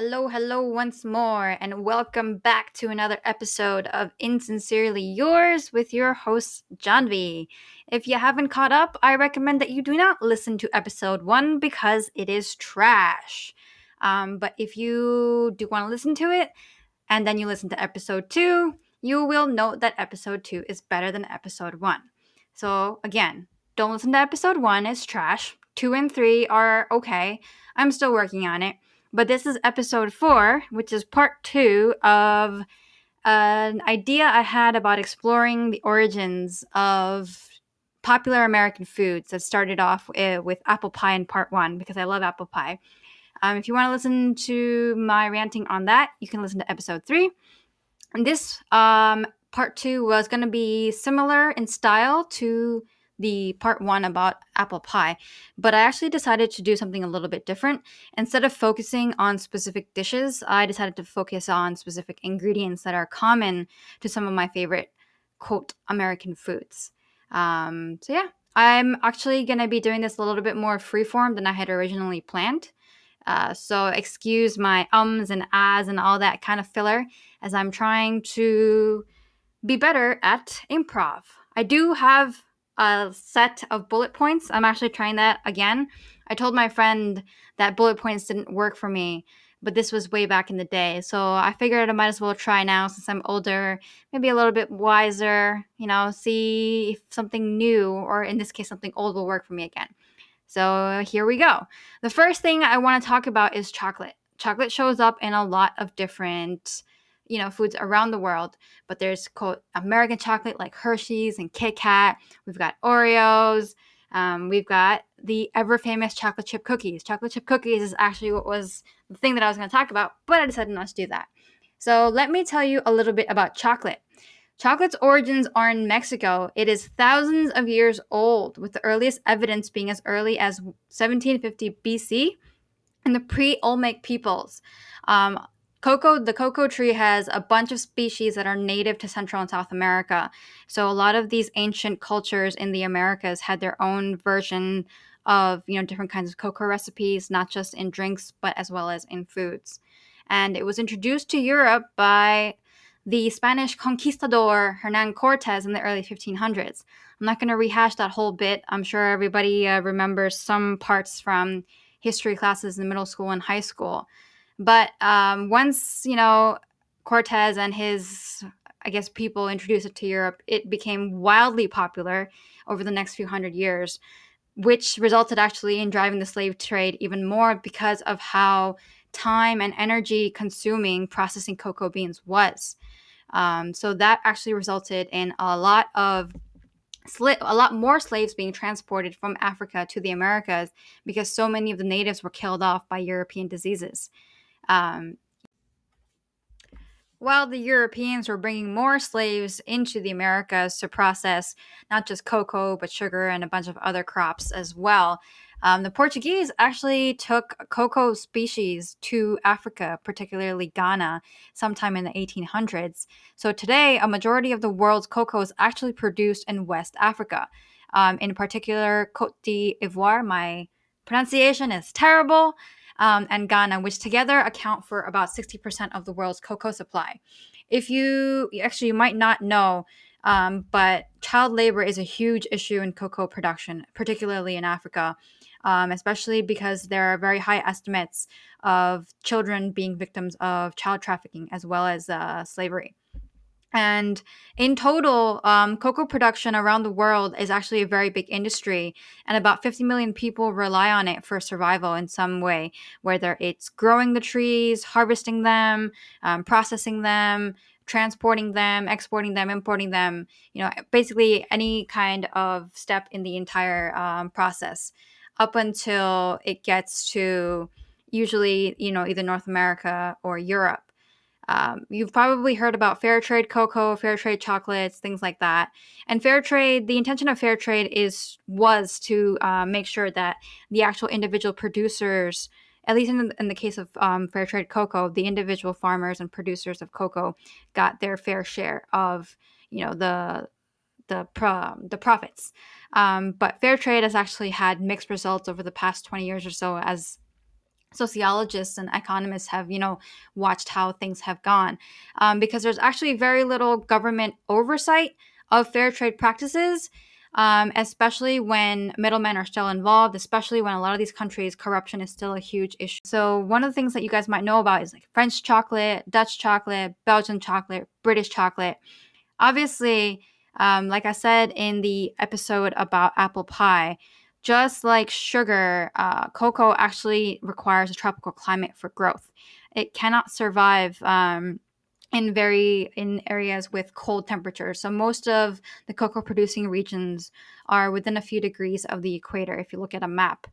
Hello, hello once more, and welcome back to another episode of Insincerely Yours with your host, Janvi. If you haven't caught up, I recommend that you do not listen to episode one because it is trash. Um, but if you do want to listen to it, and then you listen to episode two, you will note that episode two is better than episode one. So, again, don't listen to episode one, it's trash. Two and three are okay. I'm still working on it. But this is episode four, which is part two of an idea I had about exploring the origins of popular American foods that started off uh, with apple pie in part one because I love apple pie. Um, if you want to listen to my ranting on that, you can listen to episode three. And this um, part two was going to be similar in style to the part one about apple pie, but I actually decided to do something a little bit different. Instead of focusing on specific dishes, I decided to focus on specific ingredients that are common to some of my favorite, quote, American foods. Um, so, yeah, I'm actually going to be doing this a little bit more freeform than I had originally planned. Uh, so, excuse my ums and ahs and all that kind of filler as I'm trying to be better at improv. I do have a set of bullet points. I'm actually trying that again. I told my friend that bullet points didn't work for me, but this was way back in the day. So I figured I might as well try now since I'm older, maybe a little bit wiser, you know, see if something new, or in this case, something old will work for me again. So here we go. The first thing I want to talk about is chocolate. Chocolate shows up in a lot of different you know foods around the world but there's quote american chocolate like hershey's and kit kat. We've got oreos. Um, we've got the ever famous chocolate chip cookies. Chocolate chip cookies is actually what was the thing that i was going to talk about but i decided not to do that. So let me tell you a little bit about chocolate. Chocolate's origins are in mexico. It is thousands of years old with the earliest evidence being as early as 1750 bc and the pre-olmec peoples. Um, Cocoa, the cocoa tree has a bunch of species that are native to Central and South America. So a lot of these ancient cultures in the Americas had their own version of, you know, different kinds of cocoa recipes, not just in drinks, but as well as in foods. And it was introduced to Europe by the Spanish conquistador Hernan Cortez in the early 1500s. I'm not going to rehash that whole bit. I'm sure everybody uh, remembers some parts from history classes in middle school and high school. But um, once, you know, Cortez and his, I guess, people introduced it to Europe, it became wildly popular over the next few hundred years, which resulted actually in driving the slave trade even more because of how time and energy consuming processing cocoa beans was. Um, so that actually resulted in a lot of a lot more slaves being transported from Africa to the Americas because so many of the natives were killed off by European diseases. Um, while the Europeans were bringing more slaves into the Americas to process not just cocoa, but sugar and a bunch of other crops as well, um, the Portuguese actually took cocoa species to Africa, particularly Ghana, sometime in the 1800s. So today, a majority of the world's cocoa is actually produced in West Africa. Um, in particular, Cote d'Ivoire, my pronunciation is terrible um, and Ghana, which together account for about 60% of the world's cocoa supply. If you actually, you might not know, um, but child labor is a huge issue in cocoa production, particularly in Africa, um, especially because there are very high estimates of children being victims of child trafficking as well as uh, slavery. And in total, um, cocoa production around the world is actually a very big industry, and about 50 million people rely on it for survival in some way, whether it's growing the trees, harvesting them, um, processing them, transporting them, exporting them, importing them, you know, basically any kind of step in the entire um, process up until it gets to usually, you know, either North America or Europe. Um, you've probably heard about fair trade cocoa, fair trade chocolates, things like that. And fair trade, the intention of fair trade is was to uh, make sure that the actual individual producers, at least in the, in the case of um, fair trade cocoa, the individual farmers and producers of cocoa got their fair share of, you know, the the pro, the profits. Um, but fair trade has actually had mixed results over the past 20 years or so as sociologists and economists have you know watched how things have gone um, because there's actually very little government oversight of fair trade practices um, especially when middlemen are still involved especially when a lot of these countries corruption is still a huge issue. So one of the things that you guys might know about is like french chocolate dutch chocolate belgian chocolate british chocolate. Obviously um, like i said in the episode about apple pie just like sugar, uh, cocoa actually requires a tropical climate for growth. It cannot survive um, in very in areas with cold temperatures. So most of the cocoa producing regions are within a few degrees of the equator. If you look at a map.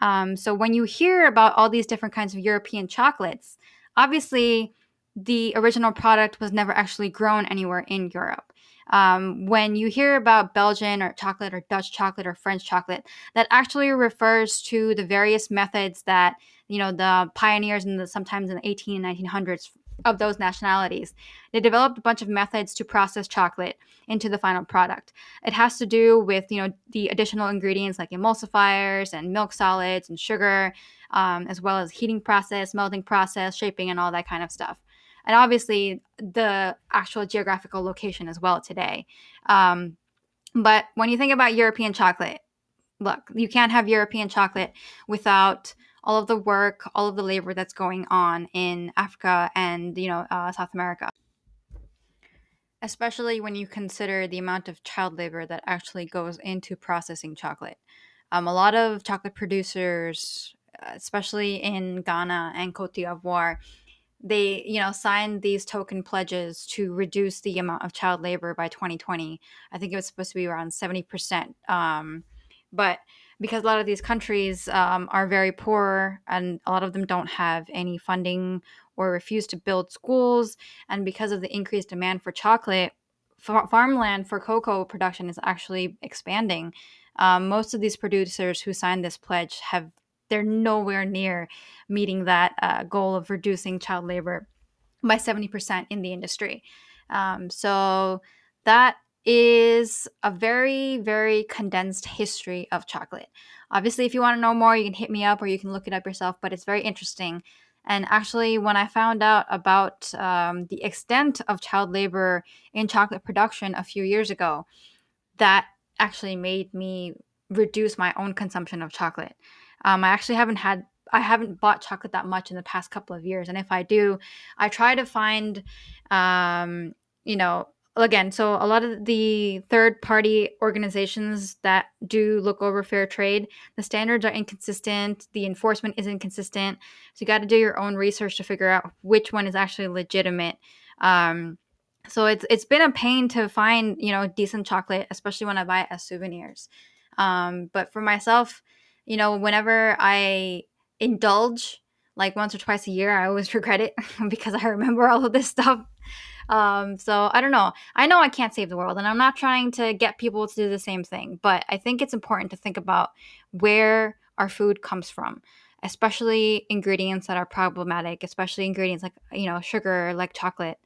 Um, so when you hear about all these different kinds of European chocolates, obviously the original product was never actually grown anywhere in Europe. Um, when you hear about Belgian or chocolate or Dutch chocolate or French chocolate, that actually refers to the various methods that you know the pioneers in the sometimes in the 18 and 1900s of those nationalities. They developed a bunch of methods to process chocolate into the final product. It has to do with you know the additional ingredients like emulsifiers and milk solids and sugar, um, as well as heating process, melting process, shaping, and all that kind of stuff and obviously the actual geographical location as well today. Um, but when you think about European chocolate, look, you can't have European chocolate without all of the work, all of the labor that's going on in Africa and you know uh, South America. Especially when you consider the amount of child labor that actually goes into processing chocolate. Um, a lot of chocolate producers, especially in Ghana and Cote d'Ivoire, they you know signed these token pledges to reduce the amount of child labor by 2020 i think it was supposed to be around 70% um, but because a lot of these countries um, are very poor and a lot of them don't have any funding or refuse to build schools and because of the increased demand for chocolate far- farmland for cocoa production is actually expanding. Um, most of these producers who signed this pledge have they're nowhere near meeting that uh, goal of reducing child labor by 70% in the industry. Um, so that is a very, very condensed history of chocolate. Obviously, if you want to know more, you can hit me up or you can look it up yourself, but it's very interesting. And actually, when I found out about um, the extent of child labor in chocolate production a few years ago, that actually made me reduce my own consumption of chocolate. Um, I actually haven't had I haven't bought chocolate that much in the past couple of years, and if I do, I try to find, um, you know, again, so a lot of the third party organizations that do look over fair trade, the standards are inconsistent, the enforcement is inconsistent. So you got to do your own research to figure out which one is actually legitimate. Um, so it's it's been a pain to find you know decent chocolate, especially when I buy it as souvenirs. Um, but for myself, you know, whenever I indulge like once or twice a year, I always regret it because I remember all of this stuff. Um, so I don't know. I know I can't save the world, and I'm not trying to get people to do the same thing, but I think it's important to think about where our food comes from, especially ingredients that are problematic, especially ingredients like you know sugar, like chocolate.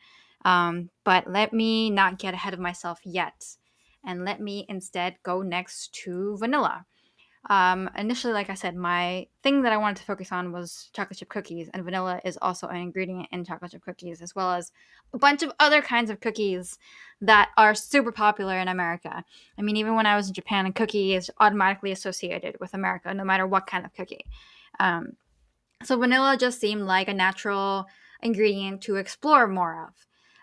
Um, but let me not get ahead of myself yet, and let me instead go next to vanilla. Um, initially, like I said, my thing that I wanted to focus on was chocolate chip cookies, and vanilla is also an ingredient in chocolate chip cookies, as well as a bunch of other kinds of cookies that are super popular in America. I mean, even when I was in Japan, a cookie is automatically associated with America, no matter what kind of cookie. Um, so, vanilla just seemed like a natural ingredient to explore more of.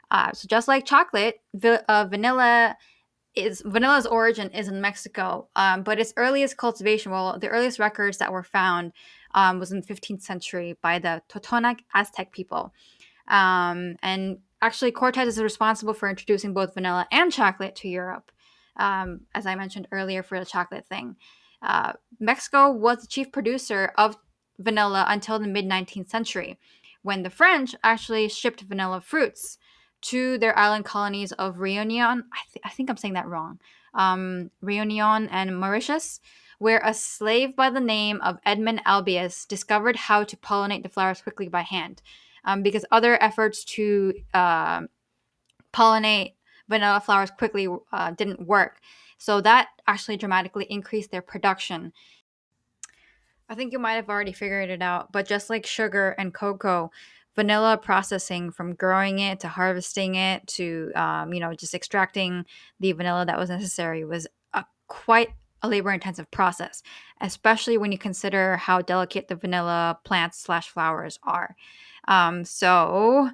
Uh, so, just like chocolate, uh, vanilla is vanilla's origin is in Mexico, um, but its earliest cultivation, well, the earliest records that were found um, was in the 15th century by the Totonac Aztec people. Um, and actually, Cortez is responsible for introducing both vanilla and chocolate to Europe, um, as I mentioned earlier for the chocolate thing. Uh, Mexico was the chief producer of vanilla until the mid 19th century, when the French actually shipped vanilla fruits to their island colonies of Reunion. I, th- I think I'm saying that wrong. Um, Reunion and Mauritius, where a slave by the name of Edmund Albius discovered how to pollinate the flowers quickly by hand. Um, because other efforts to uh, pollinate vanilla flowers quickly uh, didn't work. So that actually dramatically increased their production. I think you might have already figured it out, but just like sugar and cocoa, vanilla processing from growing it to harvesting it to um, you know just extracting the vanilla that was necessary was a, quite a labor intensive process especially when you consider how delicate the vanilla plants slash flowers are. Um, so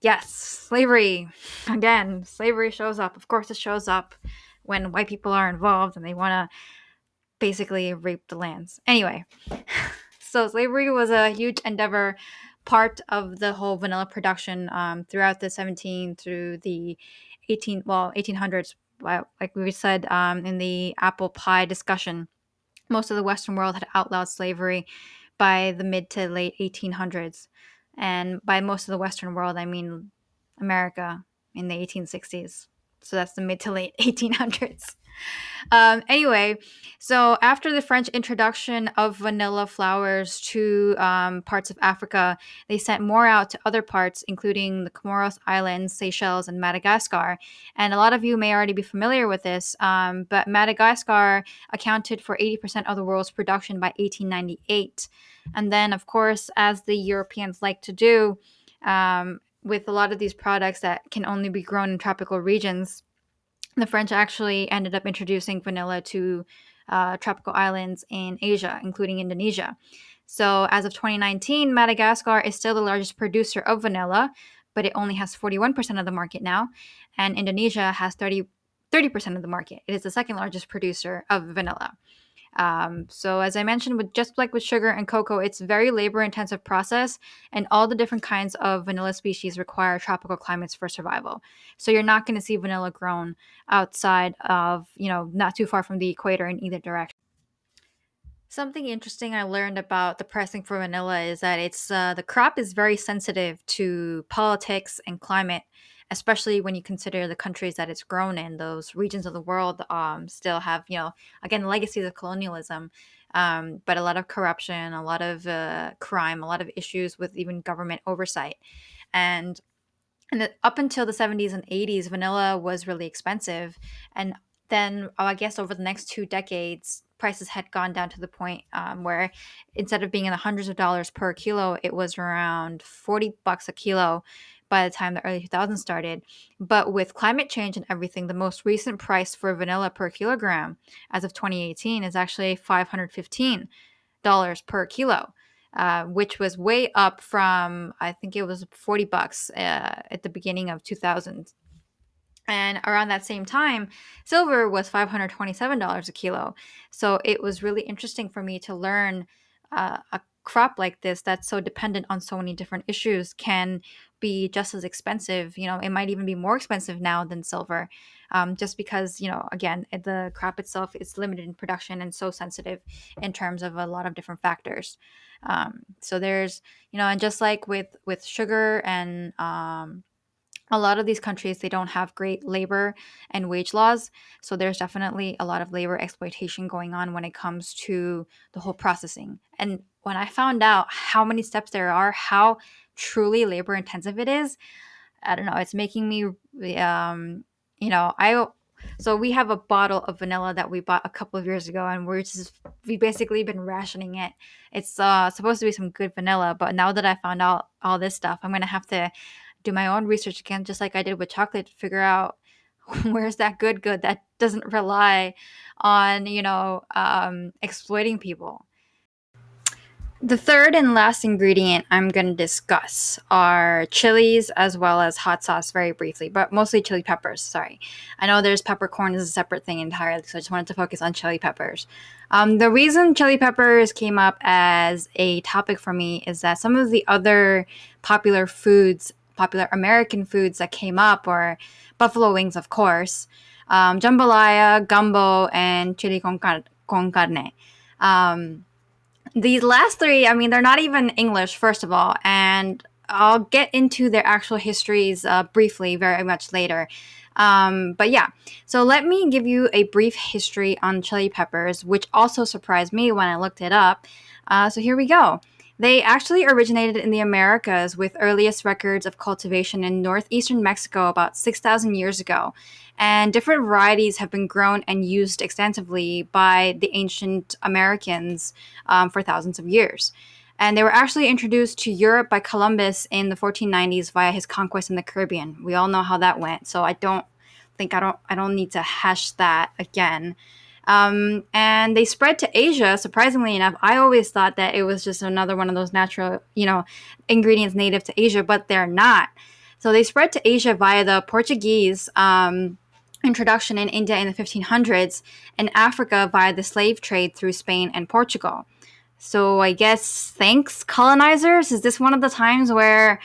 yes slavery. Again slavery shows up. Of course it shows up when white people are involved and they want to basically rape the lands. Anyway so slavery was a huge endeavor part of the whole vanilla production um, throughout the 17 through the 18 well 1800s like we said um, in the apple pie discussion. Most of the western world had outlawed slavery by the mid to late 1800s and by most of the western world i mean america in the 1860s so that's the mid to late 1800s um, anyway, so after the French introduction of vanilla flowers to um, parts of Africa, they sent more out to other parts, including the Comoros Islands, Seychelles, and Madagascar. And a lot of you may already be familiar with this, um, but Madagascar accounted for 80% of the world's production by 1898. And then, of course, as the Europeans like to do, um, with a lot of these products that can only be grown in tropical regions, the French actually ended up introducing vanilla to uh, tropical islands in Asia, including Indonesia. So, as of 2019, Madagascar is still the largest producer of vanilla, but it only has 41% of the market now, and Indonesia has 30, 30% of the market. It is the second largest producer of vanilla. Um, so as I mentioned, with just like with sugar and cocoa, it's very labor intensive process, and all the different kinds of vanilla species require tropical climates for survival. So you're not going to see vanilla grown outside of you know not too far from the equator in either direction. Something interesting I learned about the pressing for vanilla is that it's uh, the crop is very sensitive to politics and climate especially when you consider the countries that it's grown in. Those regions of the world um, still have, you know, again, legacies of colonialism, um, but a lot of corruption, a lot of uh, crime, a lot of issues with even government oversight. And and the, up until the 70s and 80s, vanilla was really expensive. And then I guess over the next two decades, prices had gone down to the point um, where instead of being in the hundreds of dollars per kilo, it was around 40 bucks a kilo by the time the early 2000s started. But with climate change and everything, the most recent price for vanilla per kilogram as of 2018 is actually $515 per kilo. Uh, which was way up from I think it was 40 bucks uh, at the beginning of 2000. And around that same time, silver was $527 a kilo. So it was really interesting for me to learn uh, a crop like this that's so dependent on so many different issues can be just as expensive. You know, it might even be more expensive now than silver, um, just because you know, again, the crop itself is limited in production and so sensitive in terms of a lot of different factors. Um, so there's, you know, and just like with with sugar and um, a lot of these countries they don't have great labor and wage laws so there's definitely a lot of labor exploitation going on when it comes to the whole processing and when i found out how many steps there are how truly labor intensive it is i don't know it's making me um you know i so we have a bottle of vanilla that we bought a couple of years ago and we're just we basically been rationing it it's uh supposed to be some good vanilla but now that i found out all this stuff i'm gonna have to do my own research again, just like I did with chocolate, to figure out where's that good good that doesn't rely on you know um, exploiting people. The third and last ingredient I'm going to discuss are chilies as well as hot sauce very briefly, but mostly chili peppers. Sorry. I know there's peppercorn is a separate thing entirely, so I just wanted to focus on chili peppers. Um, the reason chili peppers came up as a topic for me is that some of the other popular foods popular American foods that came up or buffalo wings, of course, um, jambalaya, gumbo, and chili con, car- con carne. Um, these last three, I mean, they're not even English, first of all, and I'll get into their actual histories uh, briefly very much later. Um, but yeah, so let me give you a brief history on chili peppers, which also surprised me when I looked it up. Uh, so here we go. They actually originated in the Americas with earliest records of cultivation in northeastern Mexico about 6,000 years ago. And different varieties have been grown and used extensively by the ancient Americans um, for thousands of years. And they were actually introduced to Europe by Columbus in the 1490s via his conquest in the Caribbean. We all know how that went, so I don't think I don't I don't need to hash that again. Um, and they spread to Asia. Surprisingly enough, I always thought that it was just another one of those natural, you know, ingredients native to Asia, but they're not. So they spread to Asia via the Portuguese um, introduction in India in the 1500s, and Africa via the slave trade through Spain and Portugal. So I guess thanks colonizers. Is this one of the times where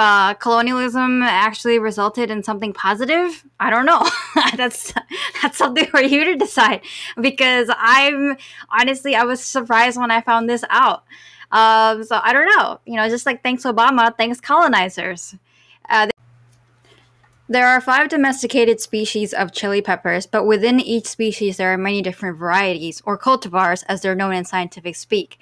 uh, colonialism actually resulted in something positive? I don't know. that's that's something for you to decide. Because I'm honestly, I was surprised when I found this out. Um, so I don't know. You know, just like thanks Obama, thanks colonizers. Uh, there are five domesticated species of chili peppers, but within each species there are many different varieties, or cultivars as they're known in scientific speak.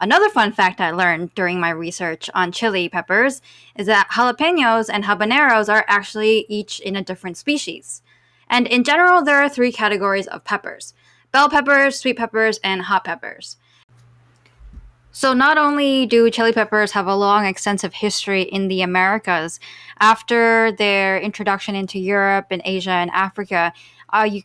Another fun fact I learned during my research on chili peppers is that jalapenos and habaneros are actually each in a different species. And in general, there are three categories of peppers bell peppers, sweet peppers, and hot peppers. So, not only do chili peppers have a long, extensive history in the Americas, after their introduction into Europe and Asia and Africa, uh, you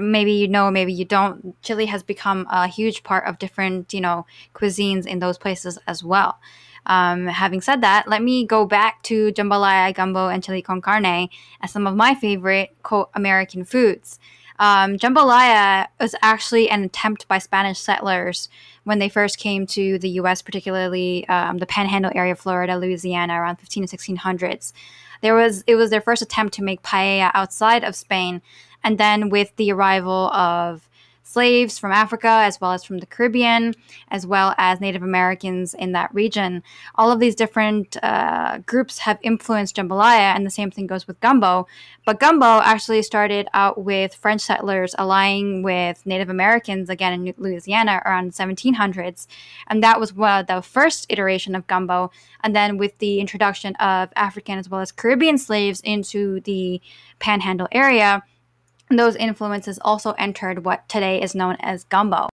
maybe you know, maybe you don't. Chili has become a huge part of different, you know, cuisines in those places as well. Um, having said that, let me go back to jambalaya, gumbo, and chili con carne as some of my favorite quote American foods. Um, jambalaya was actually an attempt by Spanish settlers when they first came to the U.S., particularly um, the Panhandle area of Florida, Louisiana, around 15 to 1600s. There was it was their first attempt to make paella outside of Spain, and then with the arrival of slaves from Africa, as well as from the Caribbean, as well as Native Americans in that region. All of these different uh, groups have influenced jambalaya, and the same thing goes with gumbo. But gumbo actually started out with French settlers allying with Native Americans again in Louisiana around 1700s, and that was the first iteration of gumbo. And then with the introduction of African as well as Caribbean slaves into the Panhandle area those influences also entered what today is known as gumbo.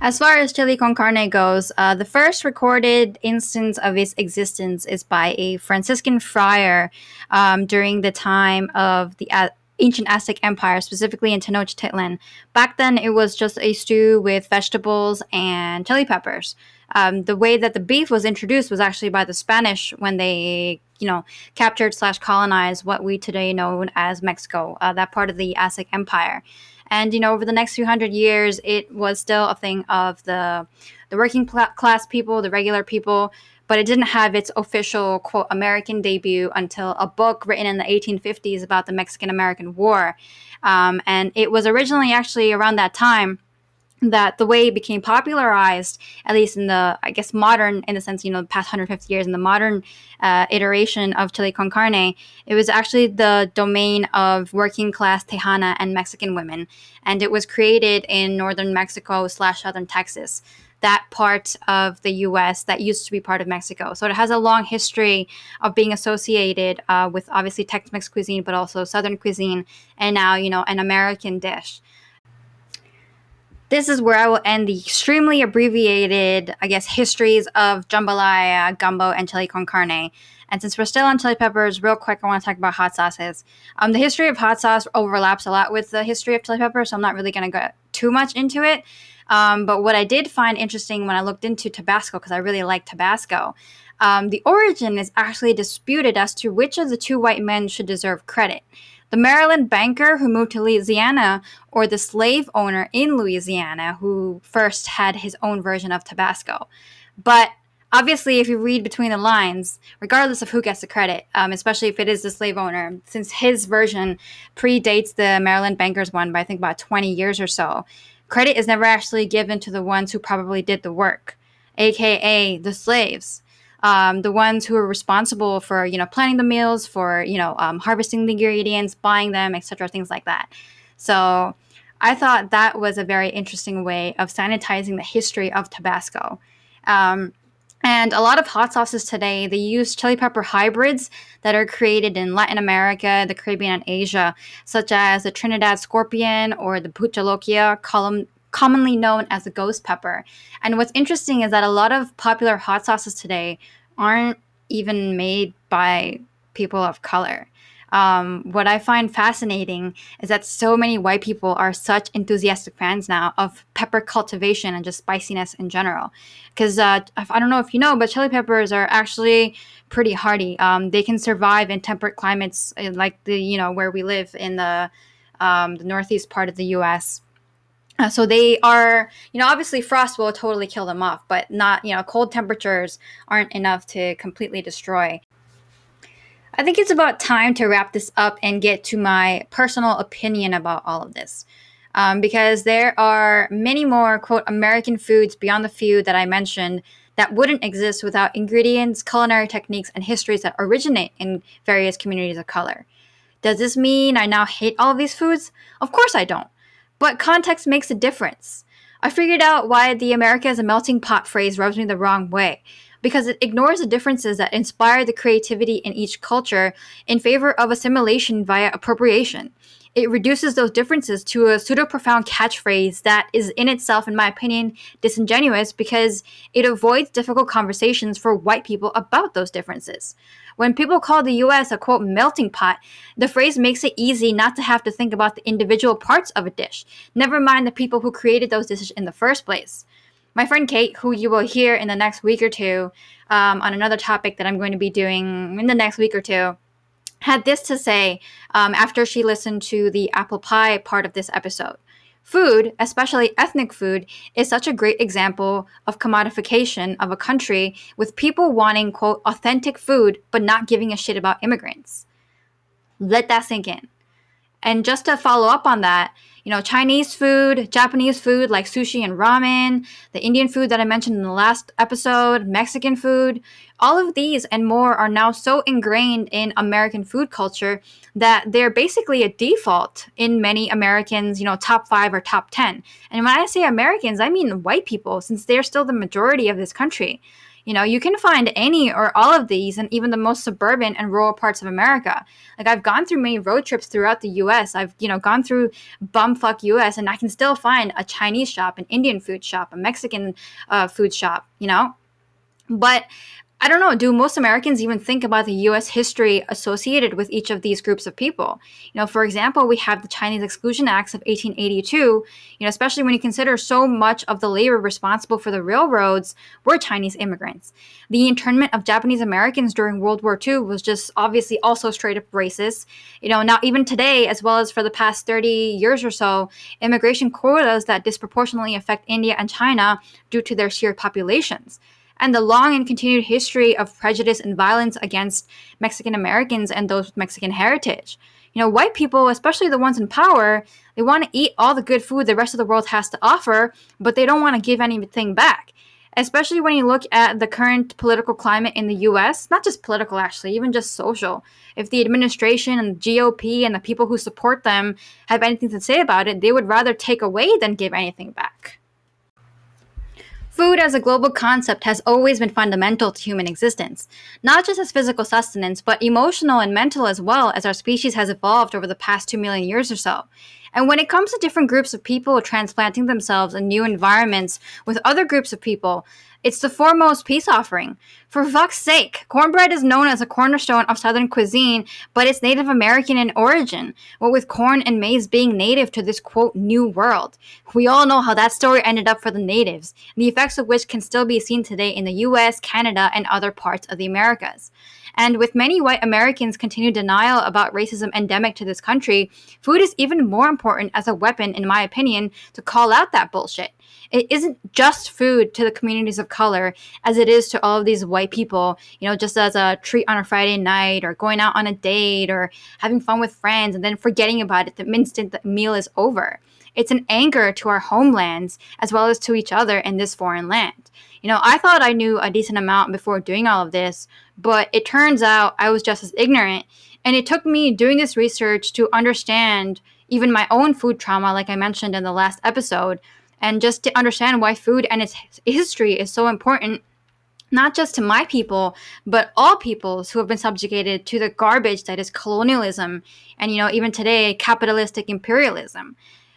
As far as chili con carne goes, uh, the first recorded instance of its existence is by a Franciscan friar um, during the time of the ancient Aztec Empire, specifically in Tenochtitlan. Back then, it was just a stew with vegetables and chili peppers. Um, the way that the beef was introduced was actually by the Spanish when they, you know, captured slash colonized what we today know as Mexico, uh, that part of the Aztec Empire. And you know, over the next few hundred years, it was still a thing of the the working class people, the regular people, but it didn't have its official quote American debut until a book written in the 1850s about the Mexican American War. Um, and it was originally actually around that time that the way it became popularized, at least in the, I guess, modern, in the sense, you know, the past 150 years, in the modern uh, iteration of chili con carne, it was actually the domain of working class Tejana and Mexican women. And it was created in northern Mexico slash southern Texas, that part of the US that used to be part of Mexico. So it has a long history of being associated uh, with obviously Tex Mex cuisine, but also southern cuisine, and now, you know, an American dish this is where I will end the extremely abbreviated, I guess, histories of jambalaya, gumbo, and chili con carne. And since we're still on chili peppers, real quick, I want to talk about hot sauces. Um, the history of hot sauce overlaps a lot with the history of chili pepper, so I'm not really going to go too much into it. Um, but what I did find interesting when I looked into Tabasco, because I really like Tabasco, um, the origin is actually disputed as to which of the two white men should deserve credit the Maryland banker who moved to Louisiana, or the slave owner in Louisiana who first had his own version of Tabasco. But obviously, if you read between the lines, regardless of who gets the credit, um, especially if it is the slave owner, since his version predates the Maryland banker's one by I think about 20 years or so, credit is never actually given to the ones who probably did the work, aka the slaves um, the ones who are responsible for you know planning the meals, for you know um, harvesting the ingredients, buying them, etc., things like that. So I thought that was a very interesting way of sanitizing the history of Tabasco. Um, And a lot of hot sauces today, they use chili pepper hybrids that are created in Latin America, the Caribbean, and Asia, such as the Trinidad scorpion or the Bhut jolokia, commonly known as the ghost pepper. And what's interesting is that a lot of popular hot sauces today aren't even made by people of color. Um, what I find fascinating is that so many white people are such enthusiastic fans now of pepper cultivation and just spiciness in general. Because uh, I don't know if you know, but chili peppers are actually pretty hardy. Um, they can survive in temperate climates uh, like the you know where we live in the um, the northeast part of the U.S. Uh, so they are, you know, obviously frost will totally kill them off, but not, you know, cold temperatures aren't enough to completely destroy I think it's about time to wrap this up and get to my personal opinion about all of this. Um, because there are many more, quote, American foods beyond the few that I mentioned that wouldn't exist without ingredients, culinary techniques, and histories that originate in various communities of color. Does this mean I now hate all of these foods? Of course I don't. But context makes a difference. I figured out why the America is a melting pot phrase rubs me the wrong way because it ignores the differences that inspire the creativity in each culture in favor of assimilation via appropriation. It reduces those differences to a pseudo profound catchphrase that is, in itself, in my opinion, disingenuous because it avoids difficult conversations for white people about those differences. When people call the US a quote melting pot, the phrase makes it easy not to have to think about the individual parts of a dish, never mind the people who created those dishes in the first place my friend Kate, who you will hear in the next week or two um, on another topic that I'm going to be doing in the next week or two, had this to say um, after she listened to the apple pie part of this episode. Food, especially ethnic food, is such a great example of commodification of a country with people wanting, quote, authentic food, but not giving a shit about immigrants. Let that sink in. And just to follow up on that, you know, Chinese food, Japanese food like sushi and ramen, the Indian food that I mentioned in the last episode, Mexican food, all of these and more are now so ingrained in American food culture that they're basically a default in many Americans, you know, top five or top 10. And when I say Americans, I mean white people, since they're still the majority of this country. You know, you can find any or all of these in even the most suburban and rural parts of America. Like I've gone through many road trips throughout the US. I've, you know, gone through bumfuck US and I can still find a Chinese shop, an Indian food shop, a Mexican uh, food shop, you know? But I don't know, do most Americans even think about the US history associated with each of these groups of people? You know, for example, we have the Chinese Exclusion Acts of 1882, you know, especially when you consider so much of the labor responsible for the railroads were Chinese immigrants. The internment of Japanese Americans during World War II was just obviously also straight up racist. You know, now even today, as well as for the past 30 years or so, immigration quotas that disproportionately affect India and China due to their sheer populations and the long and continued history of prejudice and violence against Mexican Americans and those with Mexican heritage. You know, white people, especially the ones in power, they want to eat all the good food the rest of the world has to offer, but they don't want to give anything back. Especially when you look at the current political climate in the US, not just political actually, even just social. If the administration and the GOP and the people who support them have anything to say about it, they would rather take away than give anything back. Food as a global concept has always been fundamental to human existence, not just as physical sustenance, but emotional and mental as well as our species has evolved over the past 2 million years or so. And when it comes to different groups of people transplanting themselves in new environments with other groups of people, it's the foremost peace offering. For fuck's sake, cornbread is known as a cornerstone of Southern cuisine, but it's Native American in origin, what with corn and maize being native to this quote new world. We all know how that story ended up for the natives, the effects of which can still be seen today in the US, Canada, and other parts of the Americas. And with many white Americans' continued denial about racism endemic to this country, food is even more important as a weapon, in my opinion, to call out that bullshit. It isn't just food to the communities of color as it is to all of these white people, you know, just as a treat on a Friday night or going out on a date or having fun with friends and then forgetting about it the instant the meal is over. It's an anchor to our homelands as well as to each other in this foreign land. You know, I thought I knew a decent amount before doing all of this, but it turns out I was just as ignorant. And it took me doing this research to understand even my own food trauma, like I mentioned in the last episode, and just to understand why food and its history is so important not just to my people, but all peoples who have been subjugated to the garbage that is colonialism and, you know, even today, capitalistic imperialism.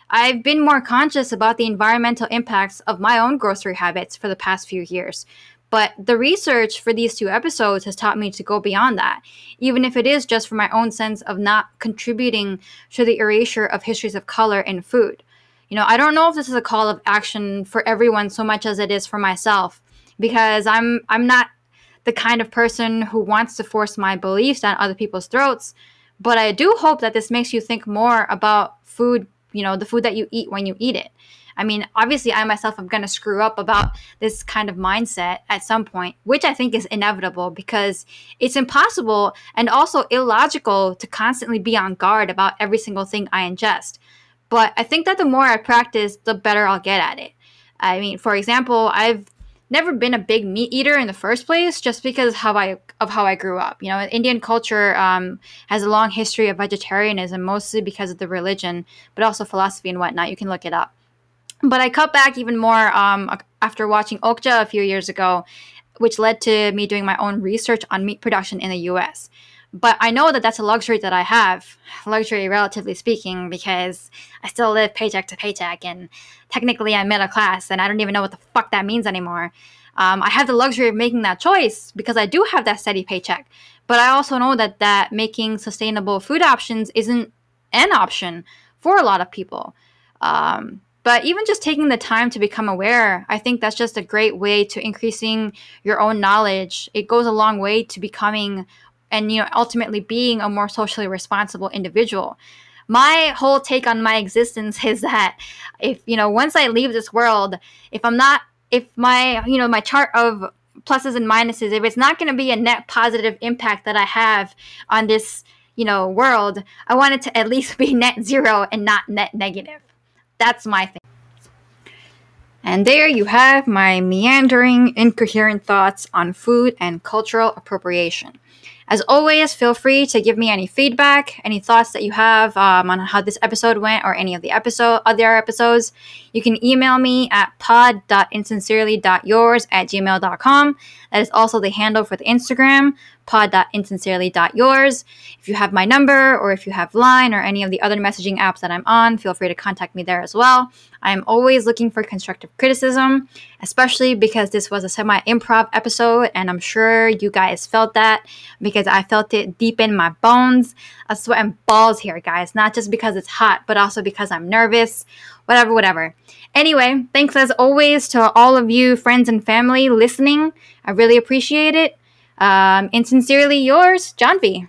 I've been more conscious about the environmental impacts of my own grocery habits for the past few years. But the research for these two episodes has taught me to go beyond that, even if it is just for my own sense of not contributing to the erasure of histories of color in food. You know, I don't know if this is a call of action for everyone so much as it is for myself because I'm I'm not the kind of person who wants to force my beliefs down other people's throats, but I do hope that this makes you think more about food, you know, the food that you eat when you eat it. I mean, obviously, I myself am going to screw up about this kind of mindset at some point, which I think is inevitable because it's impossible and also illogical to constantly be on guard about every single thing I ingest. But I think that the more I practice, the better I'll get at it. I mean, for example, I've never been a big meat eater in the first place just because how I of how I grew up. You know, Indian culture um, has a long history of vegetarianism, mostly because of the religion, but also philosophy and whatnot. You can look it up. But I cut back even more um, after watching Okja a few years ago, which led to me doing my own research on meat production in the U.S. But I know that that's a luxury that I have, luxury relatively speaking, because I still live paycheck to paycheck, and technically I'm middle class, and I don't even know what the fuck that means anymore. Um, I have the luxury of making that choice because I do have that steady paycheck. But I also know that that making sustainable food options isn't an option for a lot of people. Um, but even just taking the time to become aware, I think that's just a great way to increasing your own knowledge. It goes a long way to becoming and you know ultimately being a more socially responsible individual. My whole take on my existence is that if you know once i leave this world if i'm not if my you know my chart of pluses and minuses if it's not going to be a net positive impact that i have on this you know world i want it to at least be net zero and not net negative. That's my thing. And there you have my meandering incoherent thoughts on food and cultural appropriation as always, feel free to give me any feedback, any thoughts that you have um, on how this episode went or any of the episode other episodes. You can email me at pod.insincerely.yours at gmail.com. That is also the handle for the Instagram pod.insincerely.yours. If you have my number or if you have Line or any of the other messaging apps that I'm on, feel free to contact me there as well. I'm always looking for constructive criticism, especially because this was a semi improv episode, and I'm sure you guys felt that because I felt it deep in my bones. I'm sweating balls here, guys, not just because it's hot, but also because I'm nervous. Whatever, whatever. Anyway, thanks as always to all of you, friends and family listening. I really appreciate it. Um, and sincerely yours, Janvi.